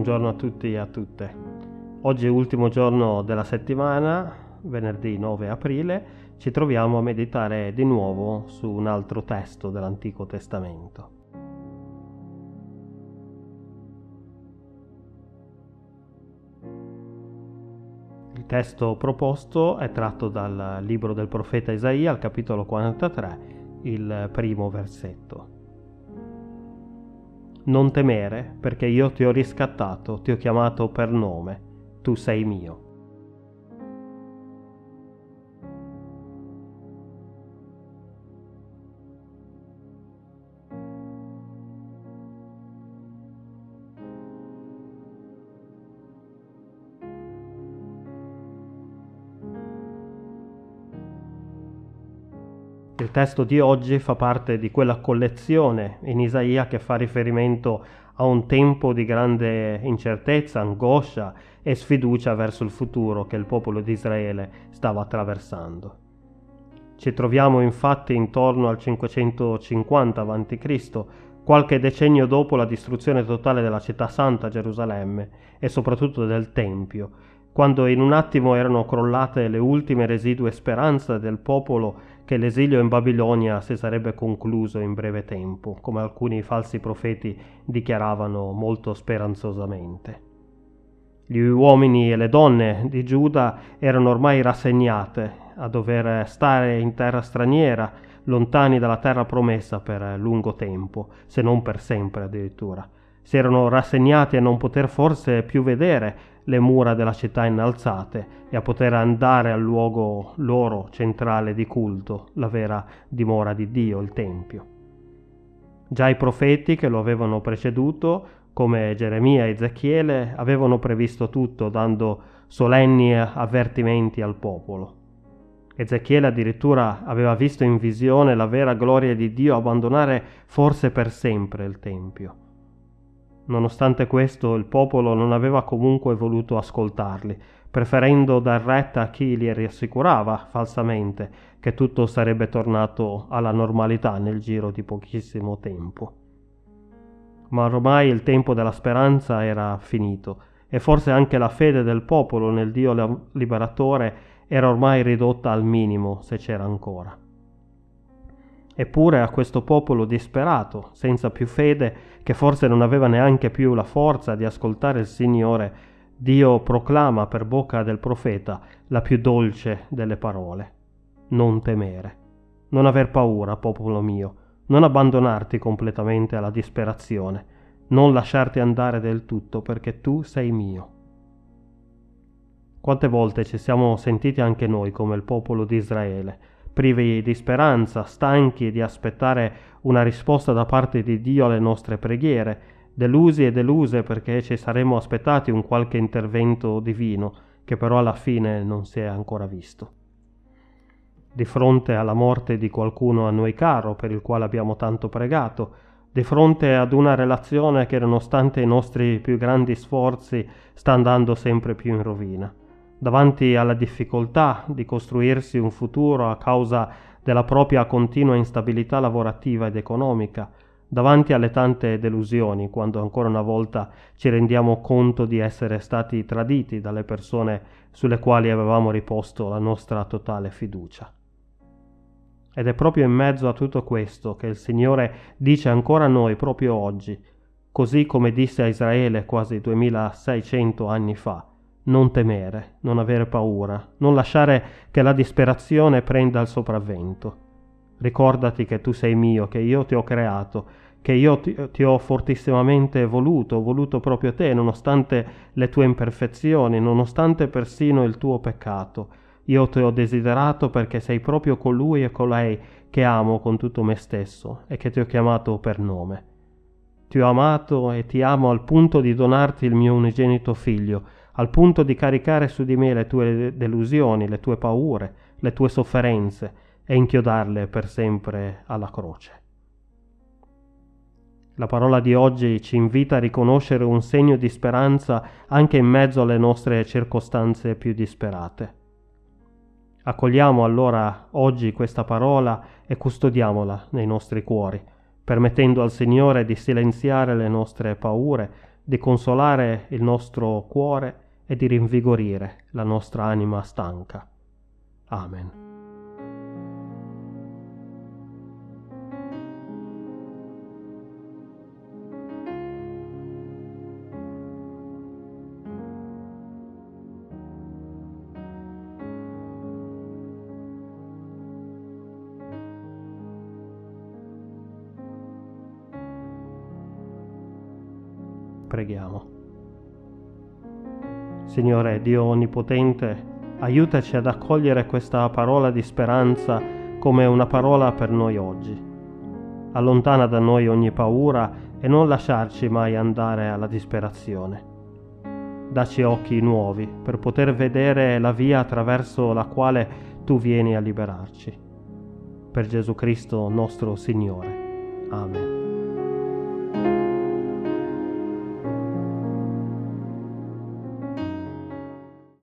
Buongiorno a tutti e a tutte. Oggi è ultimo giorno della settimana, venerdì 9 aprile, ci troviamo a meditare di nuovo su un altro testo dell'Antico Testamento. Il testo proposto è tratto dal libro del profeta Isaia, al capitolo 43, il primo versetto. Non temere, perché io ti ho riscattato, ti ho chiamato per nome, tu sei mio. Il testo di oggi fa parte di quella collezione in Isaia che fa riferimento a un tempo di grande incertezza, angoscia e sfiducia verso il futuro che il popolo di Israele stava attraversando. Ci troviamo infatti intorno al 550 a.C., qualche decennio dopo la distruzione totale della città santa Gerusalemme e soprattutto del Tempio, quando in un attimo erano crollate le ultime residue speranze del popolo che l'esilio in Babilonia si sarebbe concluso in breve tempo, come alcuni falsi profeti dichiaravano molto speranzosamente. Gli uomini e le donne di Giuda erano ormai rassegnate a dover stare in terra straniera, lontani dalla terra promessa per lungo tempo, se non per sempre addirittura. Si erano rassegnati a non poter forse più vedere le mura della città innalzate e a poter andare al luogo loro centrale di culto, la vera dimora di Dio, il Tempio. Già i profeti che lo avevano preceduto, come Geremia e Ezechiele, avevano previsto tutto dando solenni avvertimenti al popolo. Ezechiele addirittura aveva visto in visione la vera gloria di Dio abbandonare forse per sempre il Tempio. Nonostante questo, il popolo non aveva comunque voluto ascoltarli, preferendo dar retta a chi li rassicurava falsamente che tutto sarebbe tornato alla normalità nel giro di pochissimo tempo. Ma ormai il tempo della speranza era finito e forse anche la fede del popolo nel Dio liberatore era ormai ridotta al minimo se c'era ancora. Eppure a questo popolo disperato, senza più fede, che forse non aveva neanche più la forza di ascoltare il Signore, Dio proclama per bocca del profeta la più dolce delle parole. Non temere, non aver paura, popolo mio, non abbandonarti completamente alla disperazione, non lasciarti andare del tutto perché tu sei mio. Quante volte ci siamo sentiti anche noi come il popolo di Israele, privi di speranza, stanchi di aspettare una risposta da parte di Dio alle nostre preghiere, delusi e deluse perché ci saremmo aspettati un qualche intervento divino che però alla fine non si è ancora visto. Di fronte alla morte di qualcuno a noi caro per il quale abbiamo tanto pregato, di fronte ad una relazione che nonostante i nostri più grandi sforzi sta andando sempre più in rovina davanti alla difficoltà di costruirsi un futuro a causa della propria continua instabilità lavorativa ed economica, davanti alle tante delusioni, quando ancora una volta ci rendiamo conto di essere stati traditi dalle persone sulle quali avevamo riposto la nostra totale fiducia. Ed è proprio in mezzo a tutto questo che il Signore dice ancora a noi proprio oggi, così come disse a Israele quasi 2600 anni fa, non temere, non avere paura, non lasciare che la disperazione prenda il sopravvento. Ricordati che tu sei mio, che io ti ho creato, che io ti, ti, ho fortissimamente voluto, voluto proprio te, nonostante le tue imperfezioni, nonostante persino il tuo peccato. Io ti ho desiderato perché sei proprio colui e colei che amo con tutto me stesso e che ti ho chiamato per nome. Ti ho amato e ti amo al punto di donarti il mio unigenito figlio, al punto di caricare su di me le tue delusioni, le tue paure, le tue sofferenze e inchiodarle per sempre alla croce. La parola di oggi ci invita a riconoscere un segno di speranza anche in mezzo alle nostre circostanze più disperate. Accogliamo allora oggi questa parola e custodiamola nei nostri cuori, permettendo al Signore di silenziare le nostre paure, di consolare il nostro cuore e di rinvigorire la nostra anima stanca. Amen. Preghiamo. Signore Dio Onnipotente, aiutaci ad accogliere questa parola di speranza come una parola per noi oggi. Allontana da noi ogni paura e non lasciarci mai andare alla disperazione. Dacci occhi nuovi per poter vedere la via attraverso la quale tu vieni a liberarci. Per Gesù Cristo nostro Signore. Amen.